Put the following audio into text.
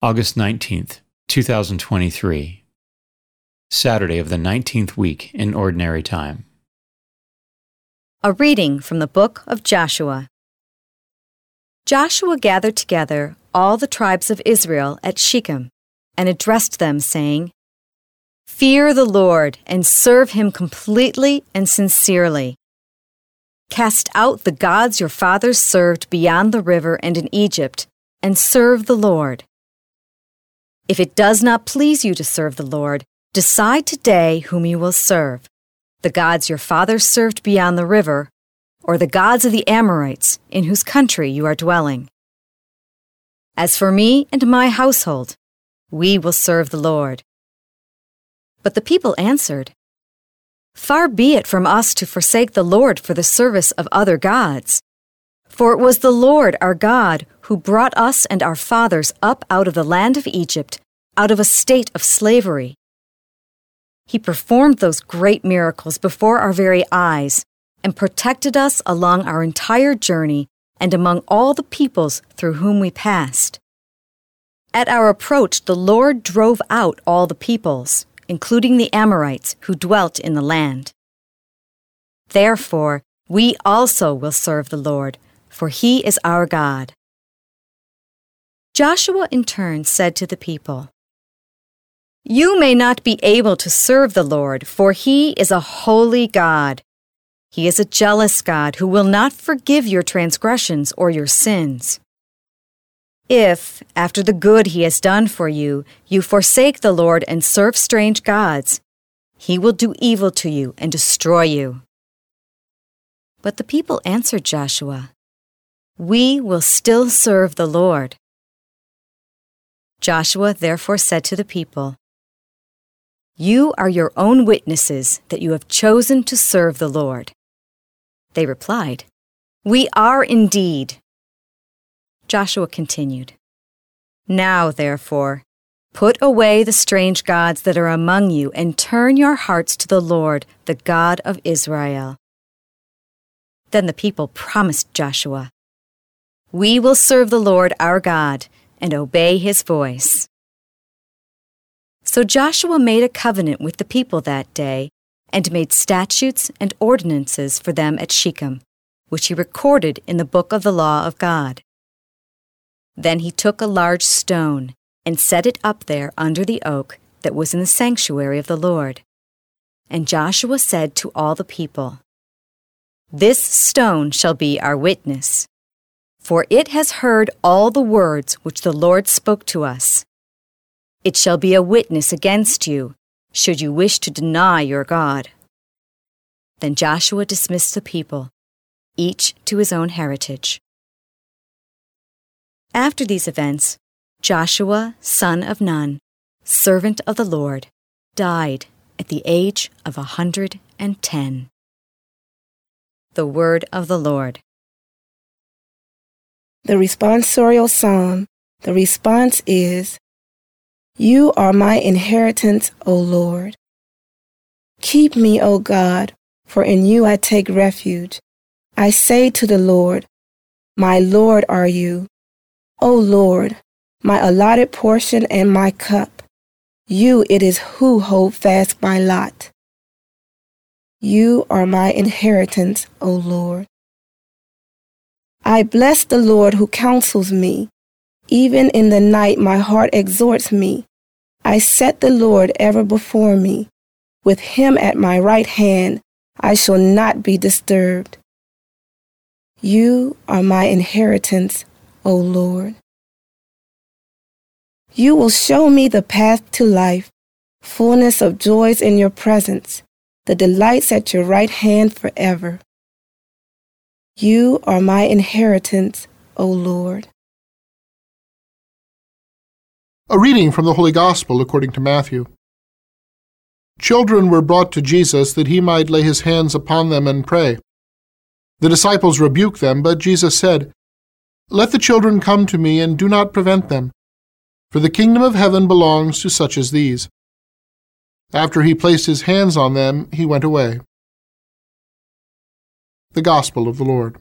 August 19th, 2023. Saturday of the 19th week in Ordinary Time. A reading from the book of Joshua. Joshua gathered together all the tribes of Israel at Shechem and addressed them, saying, Fear the Lord and serve him completely and sincerely. Cast out the gods your fathers served beyond the river and in Egypt, and serve the Lord. If it does not please you to serve the Lord, decide today whom you will serve the gods your fathers served beyond the river, or the gods of the Amorites in whose country you are dwelling. As for me and my household, we will serve the Lord. But the people answered, Far be it from us to forsake the Lord for the service of other gods. For it was the Lord our God who brought us and our fathers up out of the land of Egypt, out of a state of slavery. He performed those great miracles before our very eyes and protected us along our entire journey and among all the peoples through whom we passed. At our approach, the Lord drove out all the peoples, including the Amorites who dwelt in the land. Therefore, we also will serve the Lord for he is our God. Joshua in turn said to the people, You may not be able to serve the Lord, for he is a holy God. He is a jealous God who will not forgive your transgressions or your sins. If, after the good he has done for you, you forsake the Lord and serve strange gods, he will do evil to you and destroy you. But the people answered Joshua, we will still serve the Lord. Joshua therefore said to the people, You are your own witnesses that you have chosen to serve the Lord. They replied, We are indeed. Joshua continued, Now, therefore, put away the strange gods that are among you and turn your hearts to the Lord, the God of Israel. Then the people promised Joshua, we will serve the Lord our God and obey his voice. So Joshua made a covenant with the people that day and made statutes and ordinances for them at Shechem, which he recorded in the book of the law of God. Then he took a large stone and set it up there under the oak that was in the sanctuary of the Lord. And Joshua said to all the people, This stone shall be our witness for it has heard all the words which the Lord spoke to us. It shall be a witness against you, should you wish to deny your God. Then Joshua dismissed the people, each to his own heritage. After these events, Joshua, son of Nun, servant of the Lord, died at the age of a hundred and ten. The Word of the Lord. The responsorial psalm, the response is, You are my inheritance, O Lord. Keep me, O God, for in you I take refuge. I say to the Lord, My Lord are you. O Lord, my allotted portion and my cup. You it is who hold fast my lot. You are my inheritance, O Lord. I bless the Lord who counsels me. Even in the night, my heart exhorts me. I set the Lord ever before me. With him at my right hand, I shall not be disturbed. You are my inheritance, O Lord. You will show me the path to life, fullness of joys in your presence, the delights at your right hand forever. You are my inheritance, O Lord. A reading from the Holy Gospel according to Matthew. Children were brought to Jesus that he might lay his hands upon them and pray. The disciples rebuked them, but Jesus said, Let the children come to me and do not prevent them, for the kingdom of heaven belongs to such as these. After he placed his hands on them, he went away. The Gospel of the Lord.